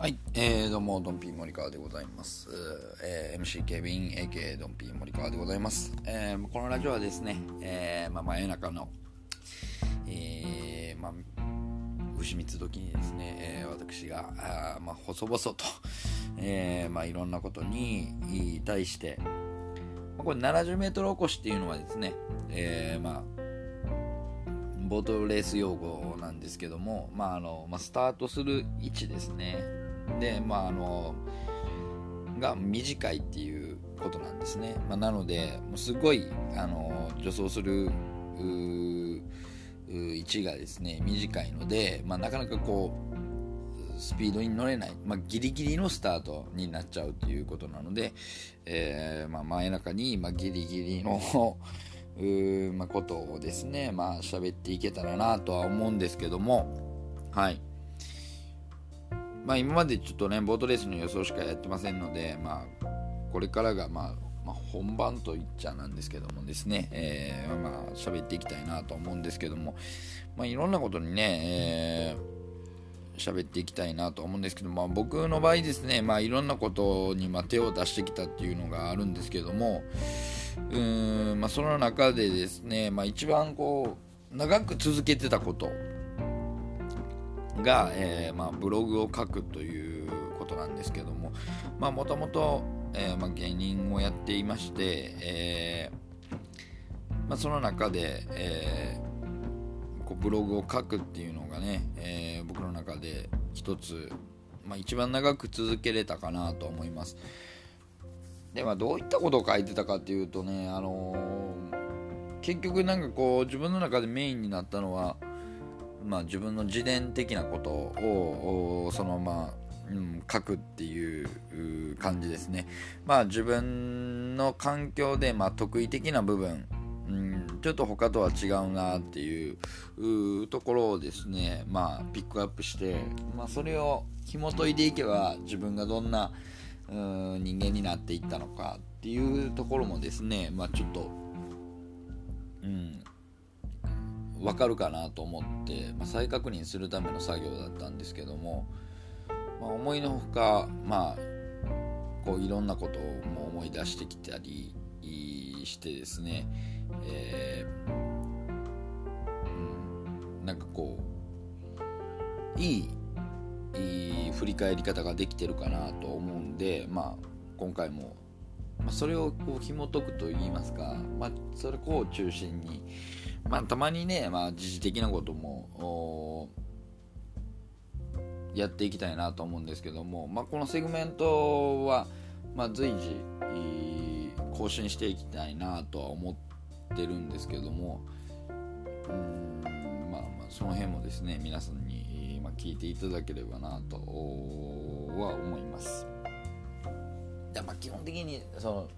はい、えー、どうも、ドンピー森川でございます。えー、MC ケビン、AK ドンピー森川でございます。えー、このラジオはですね、えー、まあ、真夜中の、えー、まあ、牛蜜時にですね、えー、私が、あまあ、細々と、えー、まあ、いろんなことに対して、まあ、これ70メートル起こしっていうのはですね、えー、まあ、ボートレース用語なんですけども、まああのまあ、スタートする位置ですね、で、まあ、あのが短いっていうことなんですね、まあ、なのでもうすごいあの助走する位置がですね短いので、まあ、なかなかこうスピードに乗れない、まあ、ギリギリのスタートになっちゃうということなので、えーまあ、真夜中に、まあ、ギリギリのう、まあ、ことをですねまあ喋っていけたらなとは思うんですけども。はい。まあ、今までちょっとね、ボートレースの予想しかやってませんので、まあ、これからが、まあ、まあ、本番と言っちゃなんですけどもですね、えー、まあ、喋っていきたいなと思うんですけども、まあ、いろんなことにね、えー、喋っていきたいなと思うんですけど、まあ、僕の場合ですね、まあ、いろんなことに手を出してきたっていうのがあるんですけども、うんまあ、その中でですね、まあ、一番こう長く続けてたことが、えー、まあ、ブログを書くということなんですけどももともと芸人をやっていまして、えー、まあ、その中で、えー、こうブログを書くっていうのがね、え僕の中で一つ、まあ、一番長く続けれたかなと思います。でまあどういったことを書いてたかっていうとねあの結局なんかこう自分の中でメインになったのはまあ、自分の自伝的なことをそのまま、うん、書くっていう感じですね。まあ自分の環境で、まあ、得意的な部分、うん、ちょっと他とは違うなっていうところをですね、まあ、ピックアップして、まあ、それを紐解いていけば自分がどんなうん人間になっていったのかっていうところもですね、まあ、ちょっと、うん、分かるかなと思って、まあ、再確認するための作業だったんですけども、まあ、思いのほか、まあ、こういろんなことをも思い出してきたりしてですね、えー、うん、なんかこういい振り返り方ができてるかなと思うんで、まあ、今回も、ま、それをこう紐解くといいますか、まあ、それこを中心に、まあ、たまにね、まあ、時事的なこともやっていきたいなと思うんですけども、まあ、このセグメントは、まあ、随時更新していきたいなとは思ってるんですけどもうんまあまあその辺もですね皆さんに、ま、聞いていただければなとは思います。でまあ、基本的にその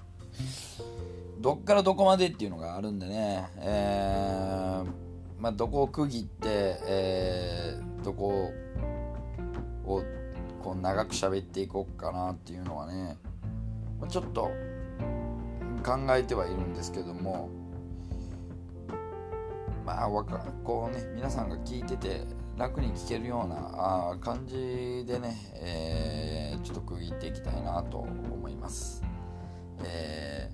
どっからどこまでっていうのがあるんでね、えー、まあ、どこを区切って、えー、どこをこう長く喋っていこうかなっていうのはね、ま、ちょっと考えてはいるんですけどもまあわかこうね皆さんが聞いてて楽に聞けるようなあ感じでね、えー、ちょっと区切っていきたいなと思います。え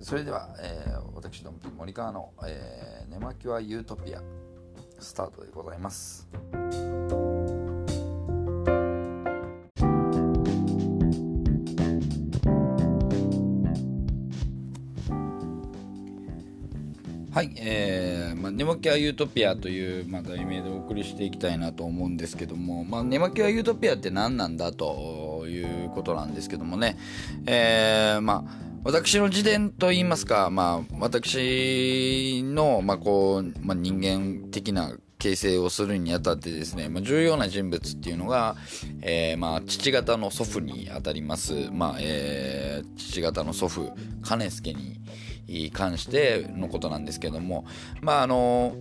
ー、それでは、えー、私どんぴ森川の、えー、寝巻きはユートピアスタートでございます。はい、えーまあ、寝巻きはユートピアという、まあ、題名でお送りしていきたいなと思うんですけども、まあ、寝巻きはユートピアって何なんだとということなんですけどもね、えー、まあ私の自伝といいますか、まあ、私の、まあ、こう、まあ、人間的な形成をするにあたってですね、まあ、重要な人物っていうのが、えー、まあ、父方の祖父にあたります、まあ、えー、父方の祖父、兼助に、関してのことなんですけども、まああの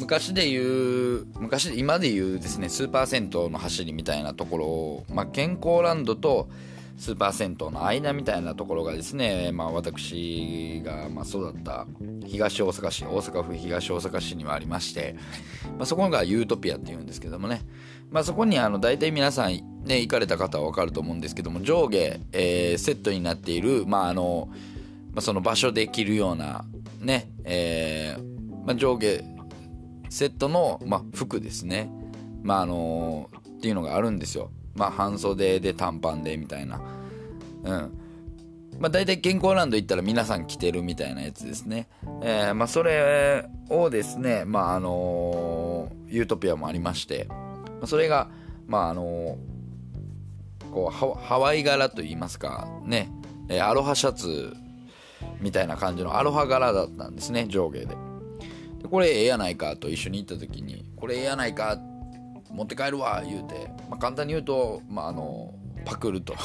昔で言う昔今で言うですねスーパー銭湯の走りみたいなところを、まあ、健康ランドとスーパー銭湯の間みたいなところがですね、まあ、私がま育った東大阪市大阪府東大阪市にはありまして、まあ、そこがユートピアっていうんですけどもね、まあ、そこにあの大体皆さんね、行かれた方は分かると思うんですけども上下、えー、セットになっている、まああのまあ、その場所で着るような、ねえーまあ、上下セットの、まあ、服ですね、まああのっていうのがあるんですよ、まあ、半袖で短パンでみたいな、うん。まあ、大体健康ランド行ったら皆さん着てるみたいなやつですね、えーまあ、それをですね、まああのユートピアもありまして、ま、それが、まああのこうハワイ柄といいますかね、えー、アロハシャツみたいな感じのアロハ柄だったんですね上下で。でこれええやないかと一緒に行った時にこれええやないか持って帰るわ言うて、まあ、簡単に言うと、まあ、あのパクると。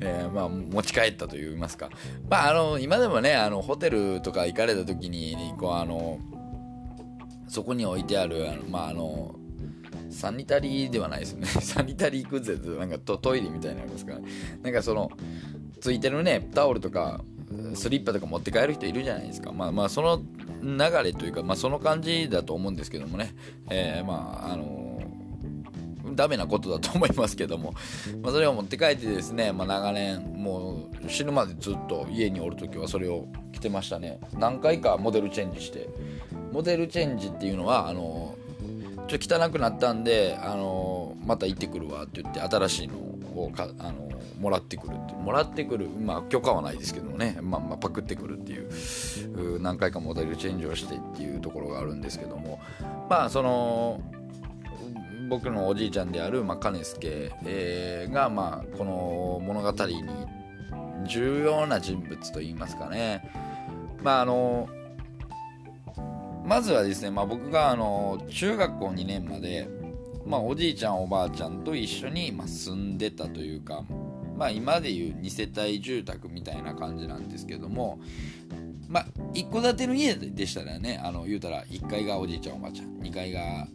えー、まあ、持ち帰ったと言いますか、まあ、あの今でもねあのホテルとか行かれた時にこうあのそこに置いてあるあの、まあ、あのサニタリーではないですよね。サニタリークゼってなんかトトイレみたいになりますから、ね、なんかそのついてるねタオルとかスリッパとか持って帰る人いるじゃないですか。まあまあその流れというか、まあ、その感じだと思うんですけどもね、えー、まああのー、ダメなことだと思いますけども、まあ、それを持って帰ってですね、まあ、長年もう死ぬまでずっと家におる時はそれを着てましたね。何回かモデルチェンジして。モデルチェンジっていうのはあの、ちょっと汚くなったんで、あのまた行ってくるわって言って新しいのをか、あのもらってくるってもらってくる。まあ許可はないですけどもね、まあ、まあパクってくるっていう。何回かモデルチェンジをしてっていうところがあるんですけども。まあその僕のおじいちゃんである、まあ、金助、えー、が、まあ、この物語に重要な人物といいますかね。まああのまずはですね、まあ、僕があの中学校2年までまあ、おじいちゃんおばあちゃんと一緒に、ま住んでたというか、まあ、今でいう2世帯住宅みたいな感じなんですけども、まあ、一戸建ての家でしたらねあの言うたら1階がおじいちゃんおばあちゃん2階が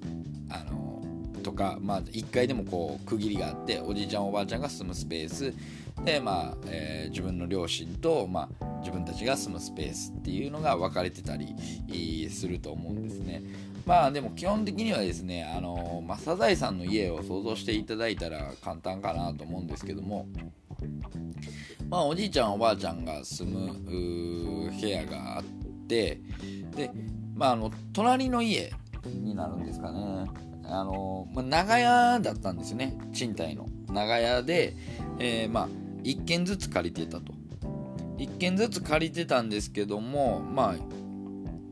あのとか、まあ、1階でもこう区切りがあっておじいちゃんおばあちゃんが住むスペースで、まあえー、自分の両親と、まあ、自分たちが住むスペースっていうのが分かれてたりすると思うんですね。まあでも基本的にはですね、あのまあ、サザエさんの家を想像していただいたら簡単かなと思うんですけども、まあ、おじいちゃんおばあちゃんが住む部屋があってで、まあ、あの隣の家になるんですかね。あの、まあ、長屋だったんですね。賃貸の。長屋で、えー、まあ1軒ずつ借りてたと。1軒ずつ借りてたんですけどもまあ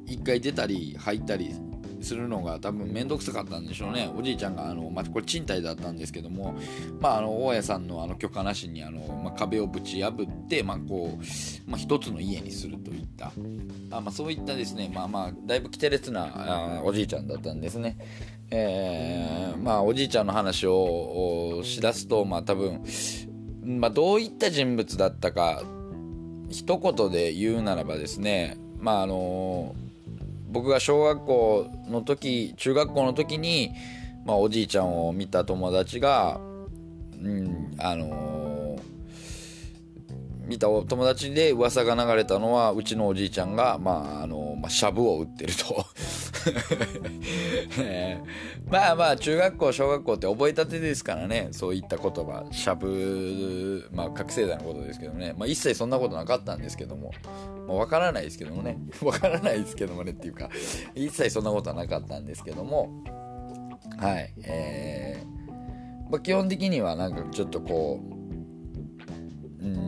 1回出たり入ったりするのが多分面倒くさかったんでしょうね。おじいちゃんがあの、まあ、これ賃貸だったんですけども、まあ、あの大家さんのあの許可なしにあの、まあ、壁をぶち破って、まあこうまあ、一つの家にするといった。あ、まあ、そういったですねまあまあだいぶ奇て烈なあおじいちゃんだったんですね。えー、まあおじいちゃんの話をしだすとまあ多分まあ、どういった人物だったか一言で言うならばですねまああの僕が小学校の時中学校の時に、まあ、おじいちゃんを見た友達が、うんあの見たお友達で噂が流れたのはうちのおじいちゃんが、まああのまあ、しゃぶを打ってると。まあまあ中学校小学校って覚えたてですからね。そういった言葉しゃぶまあ覚醒剤のことですけどね、まあ、一切そんなことなかったんですけども、まあ、分からないですけどもね。分からないですけどもねっていうか一切そんなことはなかったんですけども。はいえー、まあ、基本的にはなんかちょっとこううん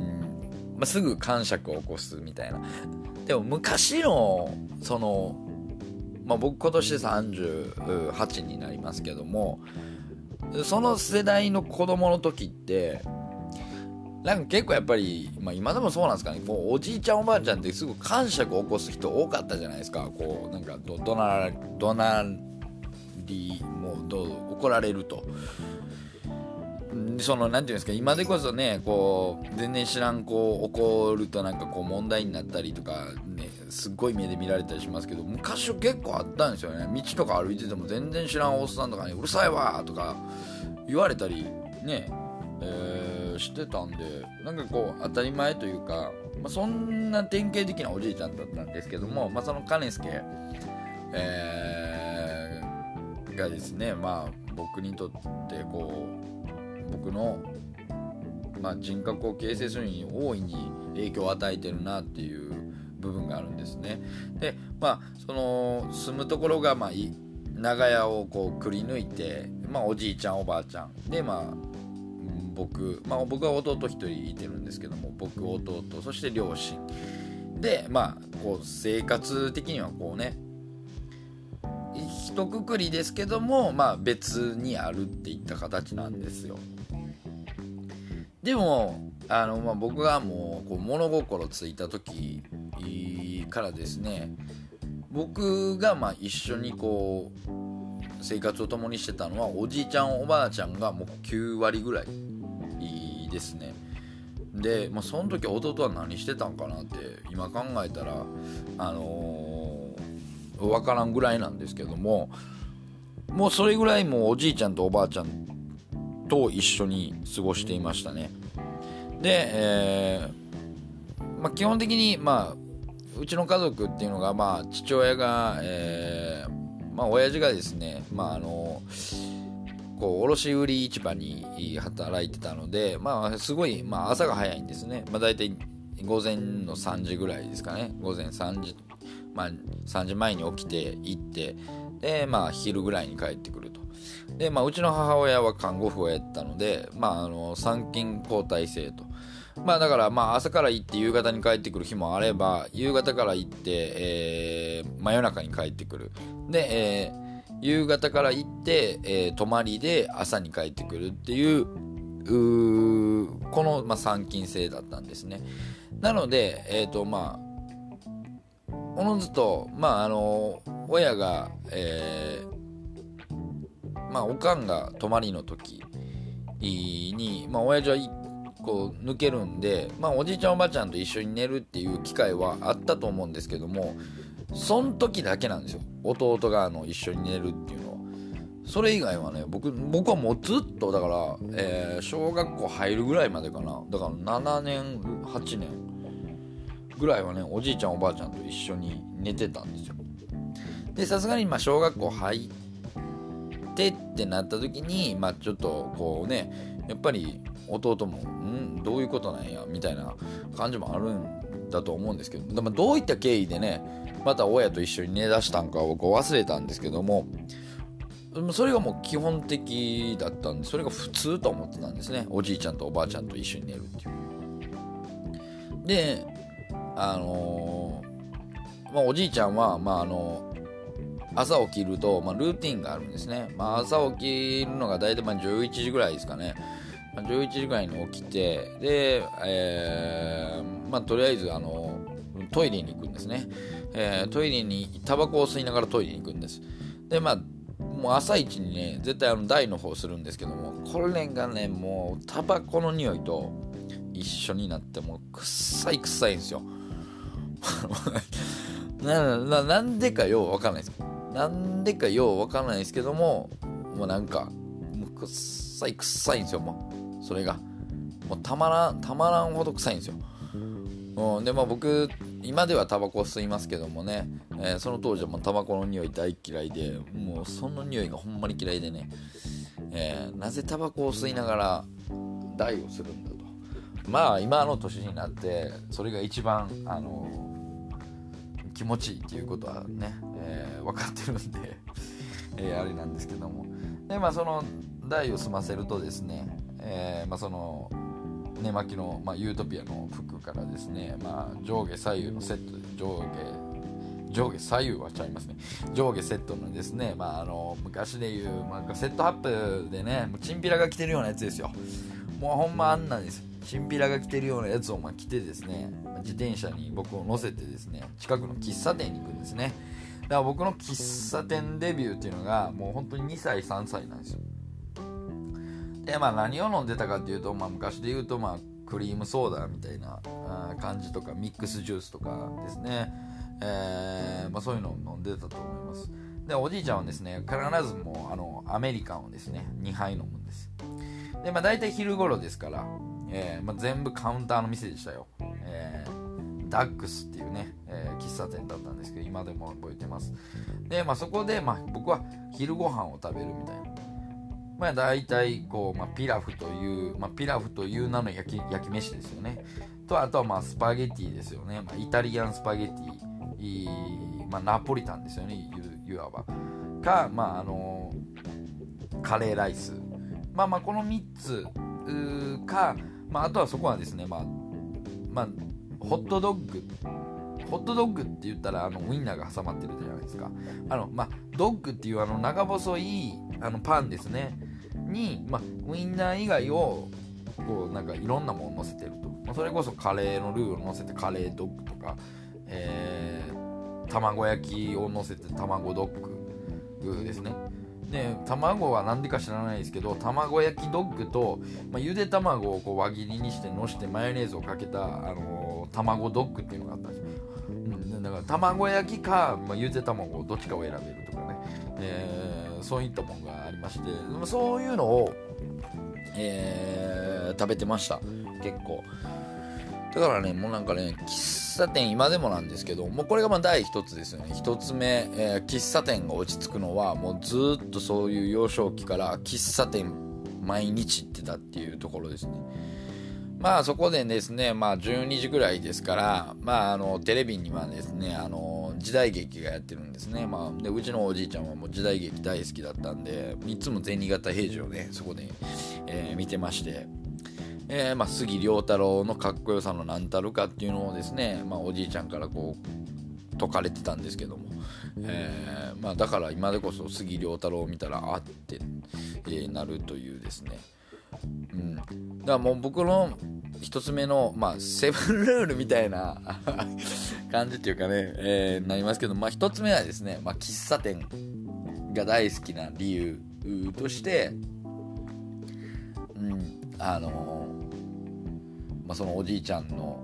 まあ、すぐ感触を起こすみたいな。でも昔のその、まあ、僕今年38になりますけどもその世代の子供の時ってなんか結構やっぱり、まあ、今でもそうなんですかね。こうおじいちゃんおばあちゃんってすぐ感触を起こす人多かったじゃないですか。こうなんかどどなどなりもど怒られると。その何て言うんですか今でこそねこう全然知らんこう怒るとなんかこう問題になったりとかねすっごい目で見られたりしますけど昔は結構あったんですよね。道とか歩いてても全然知らんおっさんとかに、うるさいわとか言われたりね、えー、してたんでなんかこう当たり前というか、まあ、そんな典型的なおじいちゃんだったんですけども、まあ、その兼助、えー、がですねまあ僕にとってこう僕の、まあ、人格を形成するに大いに影響を与えてるなっていう部分があるんですね。でまあその住むところが、まあ、長屋をこうくり抜いて、まあ、おじいちゃんおばあちゃん。でまあ僕、まあ、僕は弟1人いてるんですけども僕弟そして両親。でまあこう生活的にはこうね一括りですけどもまあ別にあるっていった形なんですよ。でもあの、まあ、僕がもうこう物心ついた時からですね僕がまあ一緒にこう生活を共にしてたのはおじいちゃんおばあちゃんがもう9割ぐらいですね。で、まあ、その時弟は何してたんかなって今考えたらあのー、分からんぐらいなんですけどももうそれぐらいもうおじいちゃんとおばあちゃんと一緒に過ごしていましたね。で、えー、まあ、基本的にまあうちの家族っていうのがまあ父親が、えー、まあ親父がですねまああのこう卸売市場に働いてたので、まあ、すごい、まあ、朝が早いんですね、まあ、大体午前の3時ぐらいですかね。午前3時、まあ、3時前に起きて行ってで、まあ、昼ぐらいに帰ってくると。で、まあ、うちの母親は看護婦をやったので、まあ、あの参勤交代制と。まあだからまあ朝から行って夕方に帰ってくる日もあれば夕方から行って、えー、真夜中に帰ってくるで、えー夕方から行って、えー、泊まりで朝に帰ってくるっていううこの、まあ、参勤制だったんですねなのでえっ、ー、とまあおのずとまああの親が、えー、まあおかんが泊まりの時にまあ親父はこう抜けるんで、まあ、おじいちゃんおばあちゃんと一緒に寝るっていう機会はあったと思うんですけどもそん時だけなんですよ。弟があの一緒に寝るっていうのは。それ以外はね僕僕はもうずっとだから、えー、小学校入るぐらいまでかな。だから7年8年ぐらいはねおじいちゃんおばあちゃんと一緒に寝てたんですよ。でさすがにま小学校入ってってなった時にまあちょっとこうねやっぱり弟もんどういうことなんやみたいな感じもあるんだと思うんですけどでもどういった経緯でねまた親と一緒に寝だしたんかをこう忘れたんですけどもそれがもう基本的だったんでそれが普通と思ってたんですね。おじいちゃんとおばあちゃんと一緒に寝るっていう。であのー、まあ、おじいちゃんは、まああの朝起きると、まあ、ルーティンがあるんですね、まあ、朝起きるのが大体まあ11時ぐらいですかね、まあ、11時ぐらいに起きてで、えーまあ、とりあえず、あのトイレに行くんですね。えー、トイレにタバコを吸いながらトイレに行くんです。でまあもう朝一にね絶対あの台の方するんですけどもこれがねもうタバコの匂いと一緒になってもう臭い臭いんですよ。なななんでかようわかんないです。なんでかようわかんないですけどももうなんかもう臭い臭いんですよもう。それが。もうたまらんたまらんほど臭いんですよ。うん、でまあ僕今ではタバコ吸いますけどもね、えー、その当時はもうタバコの匂い大嫌いでもうその匂いがほんまに嫌いでね、えー、なぜタバコを吸いながら大をするんだと。まあ今の年になってそれが一番あの気持ちいいっていうことはね、えー、分かってるんで えあれなんですけども。でまあその台を済ませるとですね、えまあ、その寝巻きの、まあ、ユートピアの服からですね、まあ、上下左右のセットで上下上下左右はちゃいますね。上下セットのですね、まあ、あの昔でいう、まあ、セットアップでねもうチンピラが着てるようなやつですよ。もうほんまあんなんです。チンピラが着てるようなやつをま着てですね自転車に僕を乗せてですね近くの喫茶店に行くんですね。だから僕の喫茶店デビューっていうのがもう本当に2歳3歳なんですよ。でまあ何を飲んでたかっていうと、まあ、昔で言うと、まあ、クリームソーダみたいな感じとかミックスジュースとかですね、えー、まあ、そういうのを飲んでたと思います。でおじいちゃんはですね必ずもうあのアメリカンをですね2杯飲むんです。でまあ大体昼頃ですから、えー、まあ、全部カウンターの店でしたよ、えー、ダックスっていうね、え喫茶店だったんですけど今でも覚えてます。で、まあ、そこで、まあ、僕は昼ご飯を食べるみたいな。まあ、大体こう、まあ、ピラフという、まあ、ピラフという名の焼き焼き飯ですよね。とあとはまあスパゲティですよね、まあ、イタリアンスパゲティ、まあ、ナポリタンですよね。いわば。か、まああのカレーライス。まあまあこの3つか、まあ、あとはそこはですねまあまあホットドッグホットドッグって言ったらあのウインナーが挟まってるじゃないですか。あのまあドッグっていうあの長細いあのパンですね。に、まあ、ウインナー以外をこうなんかいろんなものを乗せてると、まあ、それこそカレーのルーを乗せてカレードッグとか、えー、卵焼きを乗せて卵ドッグですね。で卵は何でか知らないですけど卵焼きドッグと、まあ、ゆで卵をこう輪切りにしてのしてマヨネーズをかけた、あのー、卵ドッグっていうのがあったんですよ、うん、だから卵焼きか、まあ、ゆで卵どっちかを選べるとかね、えー、そういったものがありましてそういうのを、えー、食べてました。結構。だからねもうなんかね喫茶店今でもなんですけどもうこれがまあ第一つですよね。一つ目、えー、喫茶店が落ち着くのはもうずっとそういう幼少期から喫茶店毎日行ってたっていうところですね。まあそこでですねまあ12時ぐらいですからまああのテレビにはですねあの時代劇がやってるんですね。まあでうちのおじいちゃんはもう時代劇大好きだったんでいつも銭形平次をねそこで、えー、見てまして。えー、まあ、杉良太郎のかっこよさの何たるかっていうのをですね、まあ、おじいちゃんからこう解かれてたんですけども、えー、まあ、だから今でこそ杉良太郎を見たらあって、えー、なるというですね、うん、だからもう僕の1つ目の、まあ、セブンルールみたいな 感じっていうかね、えー、なりますけど、まあ、1つ目はですね、まあ、喫茶店が大好きな理由として、うん、あのまあ、そのおじいちゃんの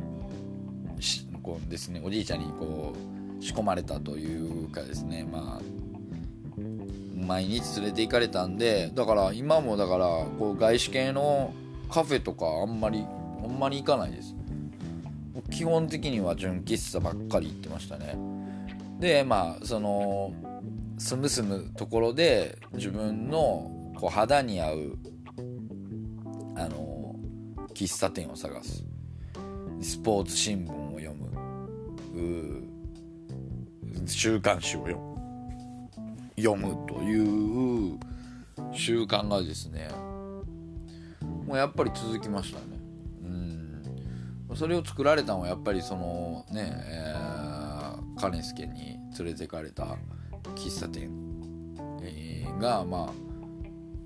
こうですねおじいちゃんにこう仕込まれたというかですねまあ毎日連れて行かれたんでだから今もだからこう外資系のカフェとかあんまりあんまり行かないです。基本的には純喫茶ばっかり行ってましたね。でまあその住む住むところで自分のこう肌に合うあの喫茶店を探す。スポーツ新聞を読む。週刊誌を読む。という習慣がですねもうやっぱり続きましたね。うん。それを作られたのはやっぱりそのね、えー、カネスケに連れてかれた喫茶店、がまあ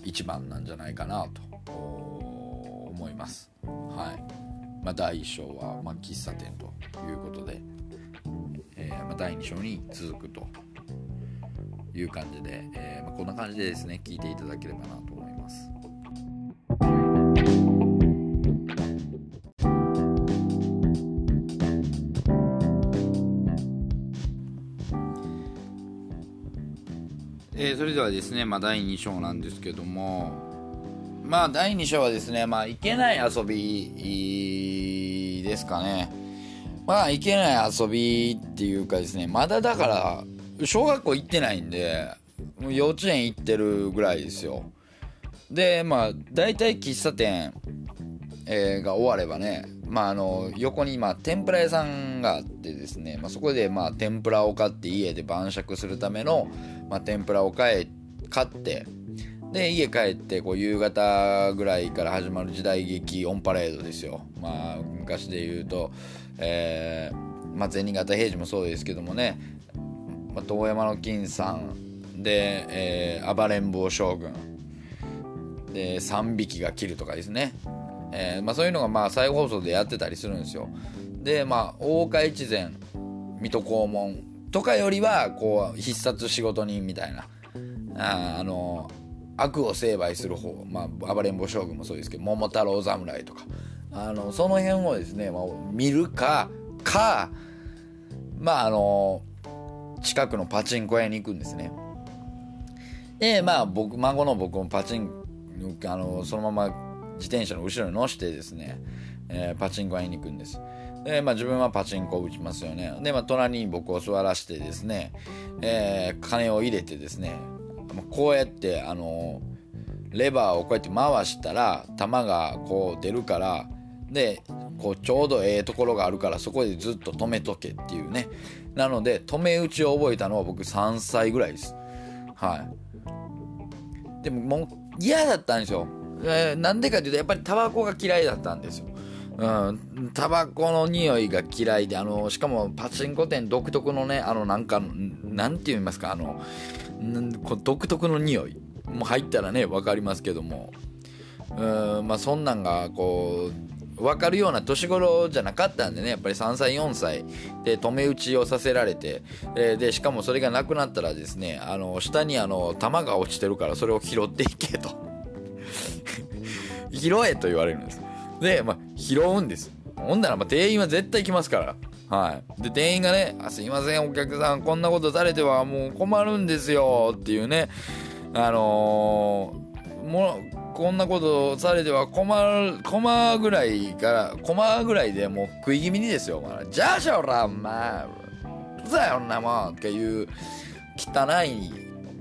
一番なんじゃないかなと思います。はいまあ、第1章は、まあ、喫茶店ということで、えー、まあ、第2章に続くという感じで、えー、まこんな感じでですね聞いていただければなと思います。えー、それではですね、まあ、第2章なんですけども、まあ第2章はですね、まあいけない遊びですかね。まあいけない遊びっていうかですね、まだだから小学校行ってないんで、もう幼稚園行ってるぐらいですよ。で、まあ大体喫茶店、えー、が終わればね、まああの横にまあ天ぷら屋さんがあってですね、まあ、そこでまあ天ぷらを買って家で晩酌するための、まあ、天ぷらを買え買ってで家帰ってこう夕方ぐらいから始まる時代劇オンパレードですよ。まあ昔で言うと、えー、まあ、銭形平次もそうですけどもね、まあ、遠山の金さんで、えー、暴れん坊将軍。で3匹が切るとかですね、えー、まあ、そういうのがまあ再放送でやってたりするんですよ。でまあ大岡越前水戸黄門とかよりはこう必殺仕事人みたいな。ああの悪を成敗する方、まあ、暴れん坊将軍もそうですけど桃太郎侍とかあのその辺をですね、まあ、見るかかまああの近くのパチンコ屋に行くんですね。でまあ僕孫の僕もパチンあのそのまま自転車の後ろに乗してですね、えー、パチンコ屋に行くんです。で、まあ、自分はパチンコを打ちますよね。で、まあ、隣に僕を座らせてですね、えー、金を入れてですねこうやってあのレバーをこうやって回したら弾がこう出るからでこうちょうどええところがあるからそこでずっと止めとけっていうね。なので止め打ちを覚えたのは僕3歳ぐらいです。はい。でももう嫌だったんですよ。えー、なんでかっていうとやっぱりタバコが嫌いだったんですよ。うん、タバコの匂いが嫌いで、あの、しかもパチンコ店独特のね、あの、なんか、なんて言いますか、あの、なんこ独特の匂い。も入ったらね、分かりますけども。うん、まあそんなんが、こう、分かるような年頃じゃなかったんでね、やっぱり3歳、4歳で止め打ちをさせられて、え、で、しかもそれがなくなったらですね、あの、下にあの、弾が落ちてるからそれを拾っていけと。拾えと言われるんです。で、まあ、拾うんです。ほんなら、まあ、店員は絶対来ますから。はい。で、店員がね、すいません、お客さん、こんなことされてはもう困るんですよ、っていうね、あのー、もう、こんなことされては困る、困ぐらいから、困ぐらいでもう食い気味にですよ、まあ、じゃあしょら、まあ、うざいなもん、っていう、汚い、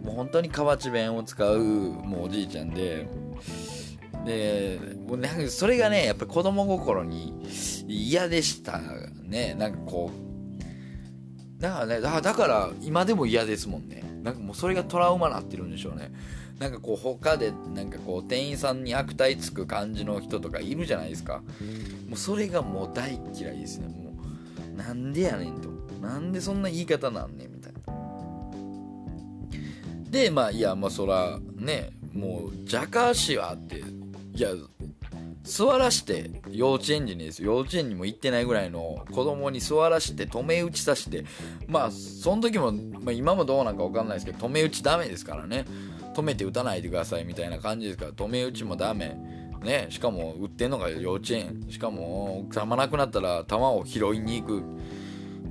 もう本当に河内弁を使う、もうおじいちゃんで、でもうなんかそれがねやっぱり子供心に嫌でしたね。なんかこうだからねだから今でも嫌ですもんね。なんかもうそれがトラウマになってるんでしょうね。なんかこう他でなんかこう店員さんに悪態つく感じの人とかいるじゃないですか。もうそれがもう大嫌いですね。もうなんでやねんと。なんでそんな言い方なんねんみたいな。でまあいやまあそらねもうジャカー氏はっていや座らして幼稚園児にです幼稚園にも行ってないぐらいの子供に座らして止め打ちさして。まあその時も、まあ、今もどうなんか分かんないですけど止め打ちダメですからね。止めて打たないでくださいみたいな感じですから止め打ちもダメ。ね。しかも売ってんのが幼稚園。しかも弾なくなったら弾を拾いに行く。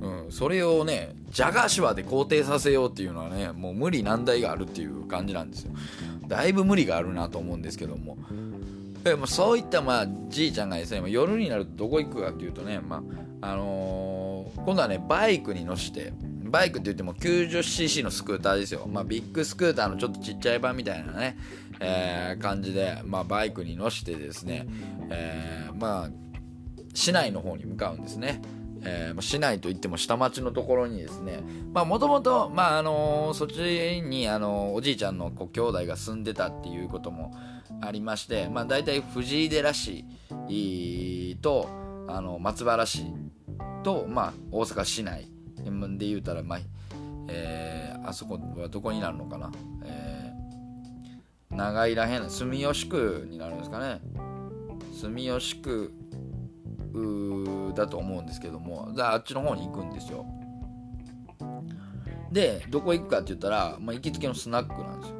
うん、それをね、ジャガーシュワで肯定させようっていうのはね、もう無理難題があるっていう感じなんですよ。だいぶ無理があるなと思うんですけども。でもそういったまあじいちゃんがですね夜になるとどこ行くかっていうとね、まああのー、今度はねバイクに乗してバイクって言っても 90cc のスクーターですよ、まあ、ビッグスクーターのちょっとちっちゃい版みたいなね、えー、感じで、まあ、バイクに乗してですね、えー、まあ市内の方に向かうんですね。えー、市内といっても下町のところにですねもともとそっちに、あのー、おじいちゃんのこう兄弟が住んでたっていうこともありまして、まあ、大体藤井寺市とあの松原市と、まあ、大阪市内で言うたら、まあえー、あそこはどこになるのかな、えー、長井らへん住吉区になるんですかね。住吉区だと思うんですけどもあっちの方に行くんですよでどこ行くかって言ったら、まあ、行きつけのスナックなんですよ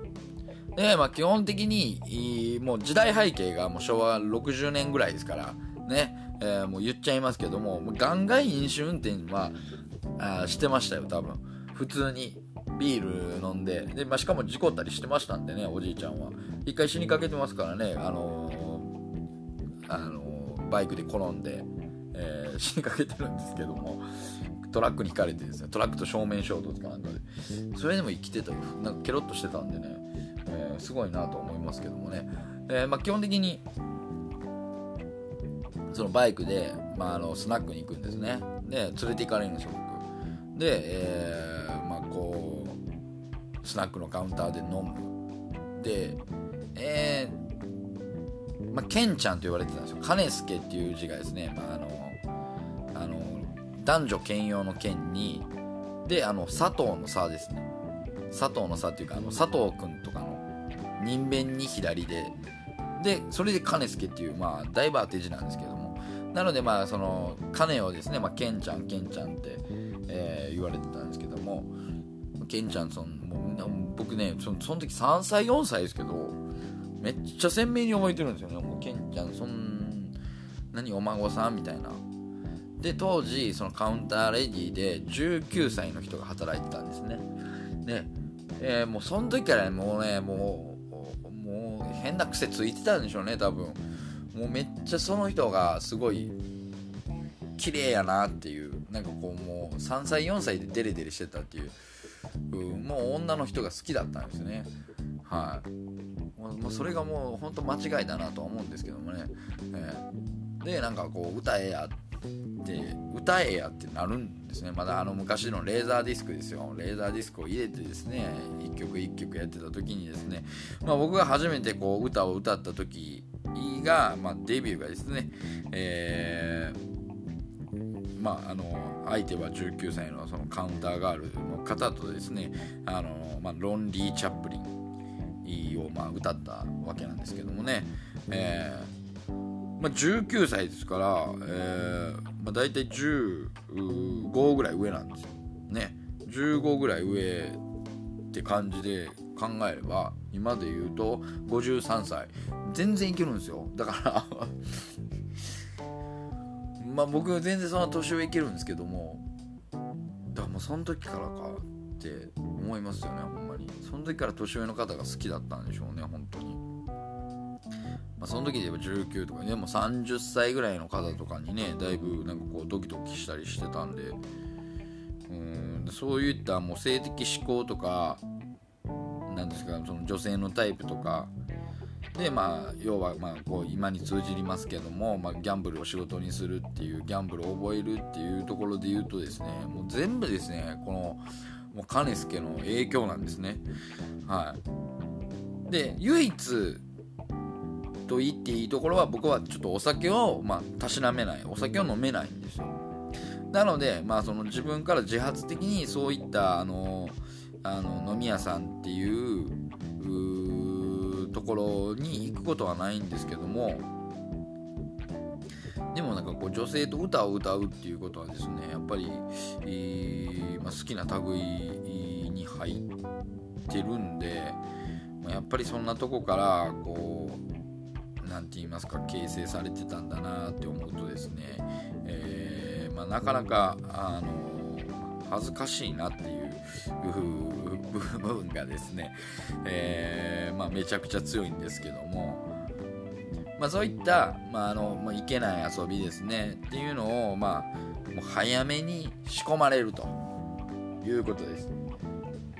で、まあ、基本的に、もう時代背景がもう昭和60年ぐらいですから、ね、えー、もう言っちゃいますけども、ガンガン飲酒運転はあしてましたよ、多分。普通にビール飲んで、で、まあ、しかも事故ったりしてましたんでね、おじいちゃんは。一回死にかけてますからね、あのー、あのー、バイクで転んで、えー、死にかけてるんですけども、トラックにひかれてですね、トラックと正面衝突かなんかで、それでも生きてたなんかケロッとしてたんでね、えー、すごいなと思いますけどもね、えー、まあ、基本的にそのバイクで、まあ、あのスナックに行くんですね。で連れて行かれるんですよ僕。で、えー、まあこうスナックのカウンターで飲む。でえー、まあ、ケンちゃんと言われてたんですよ。金助っていう字がですね、まあ、あのあの男女兼用の兼にであの佐藤の差ですね。佐藤の差っていうかあの佐藤君とかの人弁に左ででそれで金助っていうまあダイバーって字なんですけども。なのでまあその金をですね、まあ、ケンちゃんケンちゃんって、えー、言われてたんですけども。ケンちゃんその僕ねそのその時3歳4歳ですけどめっちゃ鮮明に覚えてるんですよね。もうケンちゃんそん何お孫さんみたいな。で当時そのカウンターレディで19歳の人が働いてたんですね。で、えー、もうその時からもうねもうもう変な癖ついてたんでしょうね多分。もうめっちゃその人がすごい綺麗やなっていう。なんかこうもう3歳4歳でデレデレしてたっていう、うもう女の人が好きだったんですね。はい。もまあ、それがもう本当間違いだなとは思うんですけどもね、えー、でなんかこう歌えやって歌えやってなるんですね。まだあの昔のレーザーディスクですよ。レーザーディスクを入れてですね一曲一曲やってた時にですね、まあ、僕が初めてこう歌を歌った時が、まあ、デビューがですね、えー、まああの相手は19歳のそのカウンターガールの方とですねあの、まあ、ロンリー・チャップリン。をまあ歌ったわけなんですけどもね、えーまあ、19歳ですから、えーまあ、大体15ぐらい上なんですよね。15ぐらい上って感じで考えれば今で言うと53歳。全然いけるんですよ。だから まあ僕全然そんな年上いけるんですけども。だからもうその時からかって思いますよねその時から年上の方が好きだったんでしょうね本当に。まあ、その時で言えば19とかねもう30歳ぐらいの方とかにねだいぶなんかこうドキドキしたりしてたんで。うんそういったもう性的思考とかなんですかその女性のタイプとか。でまあ要はまあこう今に通じりますけども、まあ、ギャンブルを仕事にするっていうギャンブルを覚えるっていうところで言うとですねもう全部ですねこのもうカネスケの影響なんですね。はい。で唯一と言っていいところは僕はちょっとお酒をまあたしなめないお酒を飲めないんですよ。なのでまあその自分から自発的にそういったあのあの飲み屋さんっていうところに行くことはないんですけどもでもなんかこう女性と歌を歌うっていうことはですねやっぱり、えー、まあ、好きな類に入ってるんで、まあ、やっぱりそんなとこからこう何て言いますか形成されてたんだなって思うとですね、えー、まあ、なかなかあの恥ずかしいなっていう 部分がですね、えー、ま、めちゃくちゃ強いんですけども、まあ、そういった、まああのまあ、いけない遊びですねっていうのを、まあ、もう早めに仕込まれるということです。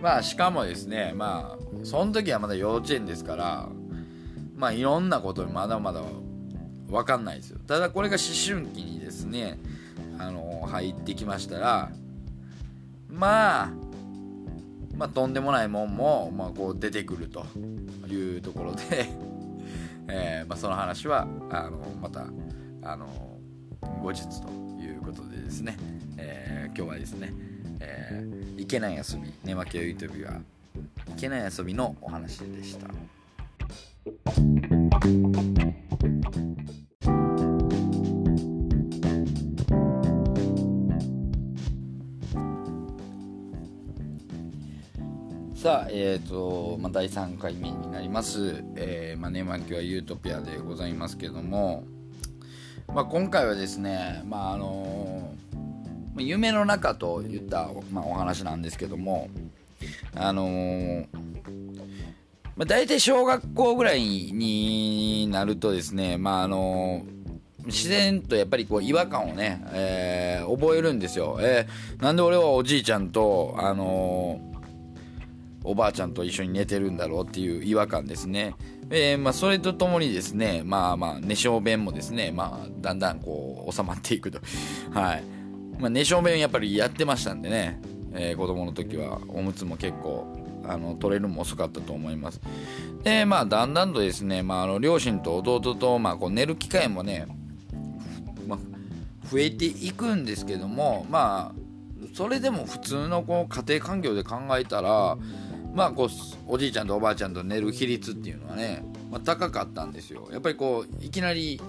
まあ、しかもですね、まあ、その時はまだ幼稚園ですから、まあ、いろんなことにまだまだ分かんないですよ。ただ、これが思春期にですね、あの入ってきましたら、まあ、まあ、とんでもないもんも、まあ、こう出てくるというところでえー、まあ、その話はあのまたあの後日ということでですね、えー、今日はですね、えー、いけない遊び寝巻きをゆとびはいけない遊びのお話でした。えーとまあ、第3回目になります、えーまあ、ネマキはユートピアでございますけども、まあ、今回はですね、まああのー、夢の中といった、まあ、お話なんですけども、あのー、まあ、大体小学校ぐらいになるとですね、まああのー、自然とやっぱりこう違和感をね、えー、覚えるんですよ。えー、なんで俺はおじいちゃんと、あのーおばあちゃんと一緒に寝てるんだろうっていう違和感ですね。えー、まあ、それとともにですね、まあまあ、寝小便もですね、まあ、だんだんこう、収まっていくと。はい。まあ、寝小便やっぱりやってましたんでね、えー、子供の時は、おむつも結構、あの、取れるも遅かったと思います。で、まあ、だんだんとですね、まあ、あの、両親と弟と、まあ、こう、寝る機会もね、まあ、増えていくんですけども、まあ、それでも普通のこう家庭環境で考えたら、まあこうおじいちゃんとおばあちゃんと寝る比率っていうのはね、まあ、高かったんですよ。やっぱりこういきなり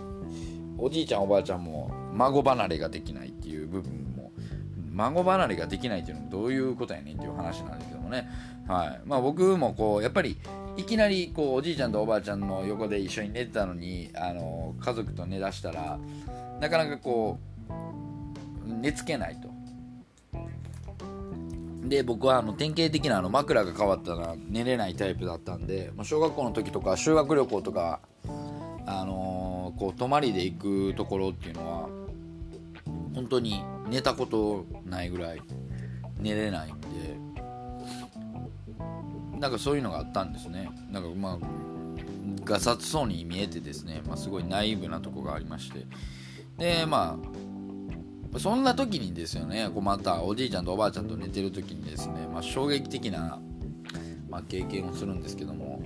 おじいちゃんおばあちゃんも孫離れができないっていう部分も孫離れができないっていうのもどういうことやねんっていう話なんですけどもね、はい。まあ、僕もこうやっぱりいきなりこうおじいちゃんとおばあちゃんの横で一緒に寝てたのにあの家族と寝だしたらなかなかこう寝つけないと。で僕はあの典型的なあの枕が変わったら寝れないタイプだったんで、まあ、小学校の時とか修学旅行とか、あのー、こう泊まりで行くところっていうのは本当に寝たことないぐらい寝れないんでなんかそういうのがあったんですね。なんかまあがさつそうに見えてですね、まあ、すごいナイーブなとこがありまして。でまあそんな時にですよねこうまたおじいちゃんとおばあちゃんと寝てる時にですね、まあ、衝撃的な、まあ、経験をするんですけども。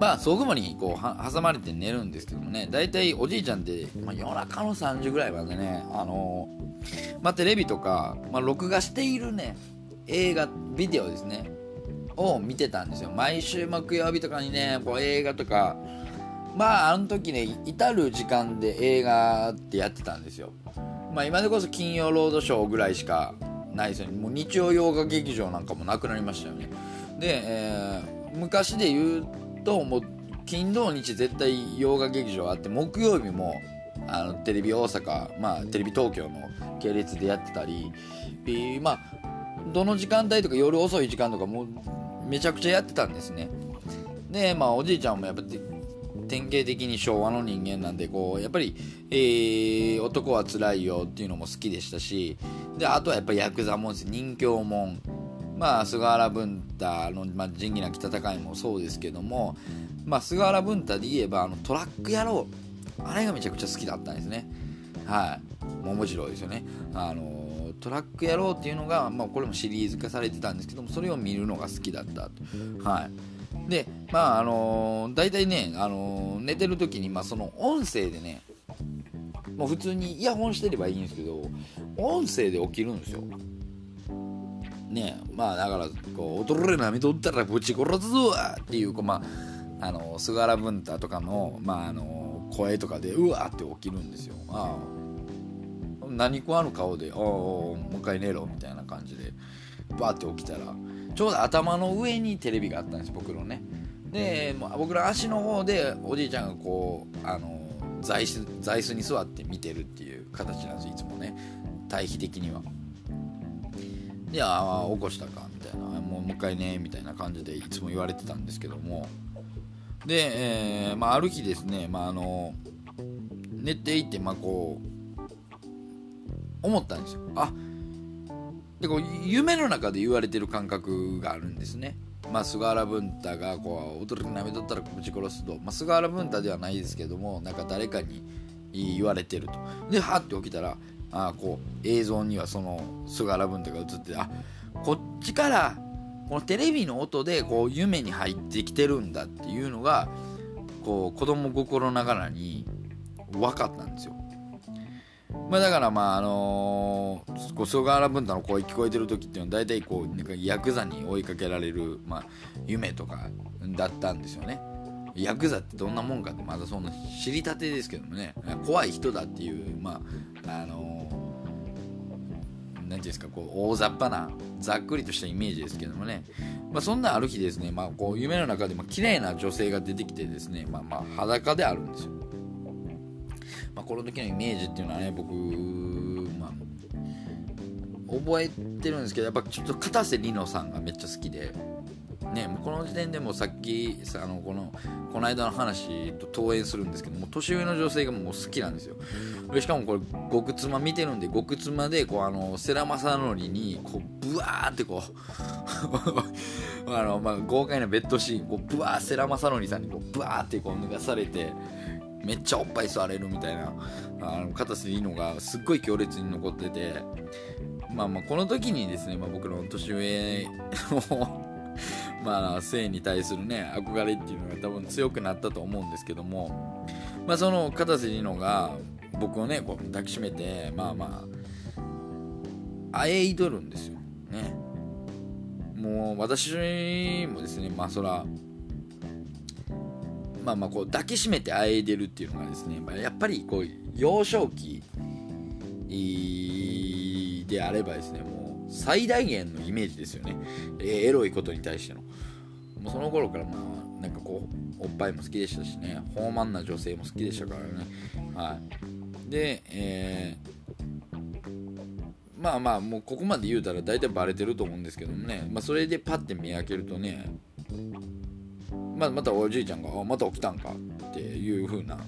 まあそう雲にこう挟まれて寝るんですけどもね大体おじいちゃんって、まあ、夜中の3時ぐらいまでねあのまあ、テレビとか、まあ、録画しているね映画ビデオですねを見てたんですよ。毎週木曜日とかにねこう映画とかまああの時ね至る時間で映画ってやってたんですよ。まあ今でこそ金曜ロードショーぐらいしかないですよね。もう日曜洋画劇場なんかもなくなりましたよね。で、えー、昔で言うともう金土日絶対洋画劇場あって木曜日もあのテレビ大阪、まあ、テレビ東京の系列でやってたり、まあ、どの時間帯とか夜遅い時間とかもめちゃくちゃやってたんですね。でまあおじいちゃんもやっぱ典型的に昭和の人間なんでこうやっぱり、えー、男はつらいよっていうのも好きでしたしであとはやっぱりヤクザもんです人形もん。まあ菅原文太の、まあ、仁義なき戦いもそうですけども、まあ、菅原文太で言えばあのトラック野郎。あれがめちゃくちゃ好きだったんですね。はい。もう面白いですよね。あのトラック野郎っていうのが、まあ、これもシリーズ化されてたんですけどもそれを見るのが好きだった。はい。でまああのー、大体ね、あのー、寝てる時に、まあ、その音声でねもう普通にイヤホンしてればいいんですけど音声で起きるんですよ。ねまあだからこう「踊れなみとったらぶち殺すぞ!」っていう、まあ、あの菅原文太とかの,、まあ、あの声とかでうわって起きるんですよ。ああ。何食わぬ顔で「おおもう一回寝ろ」みたいな感じでバーって起きたらちょうど頭の上にテレビがあったんです僕のね。で僕の足の方でおじいちゃんがこうあの座椅子座椅子に座って見てるっていう形なんですいつもね。対比的には。いや起こしたかみたいな。もうもう一回ねみたいな感じでいつも言われてたんですけども。で、えーまあ、ある日ですね、まあ、あの寝ていて、まあ、こう思ったんですよ。あでこう夢の中で言われてる感覚があるんですね。まあ、菅原文太がこう驚きなめとったらぶち殺すと、まあ、菅原文太ではないですけどもなんか誰かに言われてると。ではって起きたらあこう映像にはその菅原文太が映ってあこっちからこのテレビの音でこう夢に入ってきてるんだっていうのがこう子供心ながらに分かったんですよ。まあ、だからまああのー、こう菅原文太の声聞こえてる時っていうのは大体こうなんかヤクザに追いかけられる、まあ、夢とかだったんですよね。ヤクザってどんなもんかってまだそんな知りたてですけどもね。怖い人だっていうまああのー、なんていうんですかこう大雑把なざっくりとしたイメージですけどもね、まあ、そんなある日ですね、まあ、こう夢の中でも綺麗な女性が出てきてですね、まあ、まあ裸であるんですよ。まあ、この時のイメージっていうのはね僕、まあ、覚えてるんですけどやっぱちょっと片瀬里乃さんがめっちゃ好きで。ね、この時点でもさっきあのこのこの間の話と投影するんですけども年上の女性がもう好きなんですよでしかもこれ極妻見てるんで極妻でこうあの世良正則にこうブワーってこう あの、まあ、豪快なベッドシーンこうブワー世良正則さんにこうブワーってこう脱がされてめっちゃおっぱい吸われるみたいなあの片瀬いのがすっごい強烈に残っててまあまあこの時にですね、まあ、僕の年上の まあ性に対するね憧れっていうのが多分強くなったと思うんですけどもまあその片瀬里乃が僕をねこう抱きしめてまあまああえいどるんですよ。ね。もう私もですねまあそらまあまあこう抱きしめてあえでるっていうのがですね、まあ、やっぱりこう幼少期であればですねもう最大限のイメージですよね、えー、エロいことに対しての。もうその頃からまあなんかこうおっぱいも好きでしたしね豊満な女性も好きでしたからね。はい。でえー、まあまあもうここまで言うたら大体バレてると思うんですけどもね、まあ、それでパッて見開けるとねままたおじいちゃんが「あまた起きたんか」っていう風な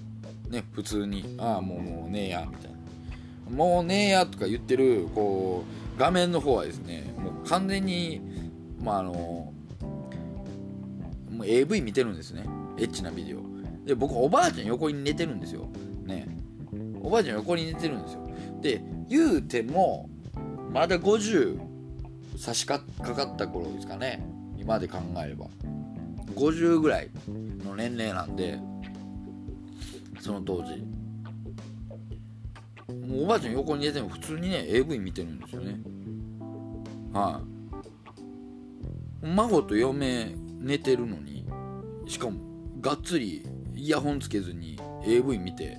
ね普通に「ああもうもうねえや」みたいな「もうねえや」とか言ってるこう画面の方はですねもう完全にまああのもう AV 見てるんですね。エッチなビデオ。で僕おばあちゃん横に寝てるんですよ。ね。おばあちゃん横に寝てるんですよ。で言うてもまだ50差し掛かった頃ですかね。今で考えれば。50ぐらいの年齢なんでその当時。もうおばあちゃん横に寝ても普通にね AV 見てるんですよね。はい。孫と嫁寝てるのにしかもがっつりイヤホンつけずに AV 見て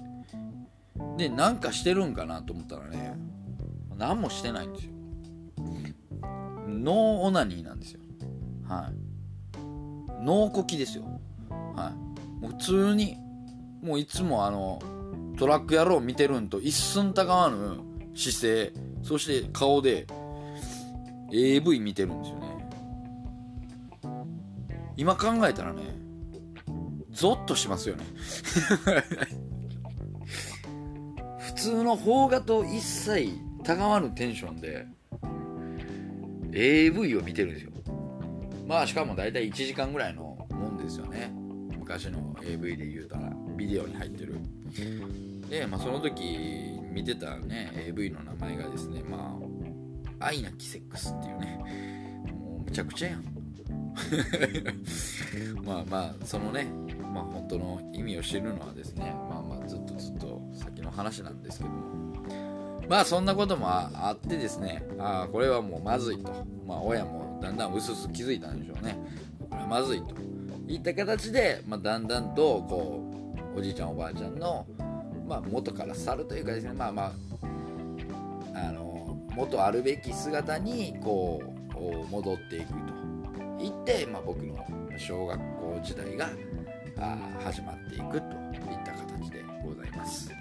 でなんかしてるんかなと思ったらね何もしてないんですよ。ノーオナニーなんですよ。はい。ノーコキですよ。はい。もう普通にもういつもあのトラック野郎見てるんと一寸たがわぬ姿勢そして顔で AV 見てるんですよね。今考えたらねゾッとしますよね。普通の邦画と一切たがわぬテンションで AV を見てるんですよ。まあしかも大体1時間ぐらいのもんですよね。昔の AV で言うたらビデオに入ってる。で、まあ、その時見てたね AV の名前がですねまあ愛なきセックスっていうね。もうむちゃくちゃやん。まあまあそのねまあ本当の意味を知るのはですねまあまあずっとずっと先の話なんですけども。まあそんなこともあってですねああこれはもうまずいと。まあ親もだんだん薄々気づいたんでしょうね。これはまずいと。いった形で、まあ、だんだんとこうおじいちゃんおばあちゃんの、まあ、元から去るというかですねまあまああの元あるべき姿にこう戻っていくと。いって、まあ、僕の小学校時代が始まっていくと。いった形でございます。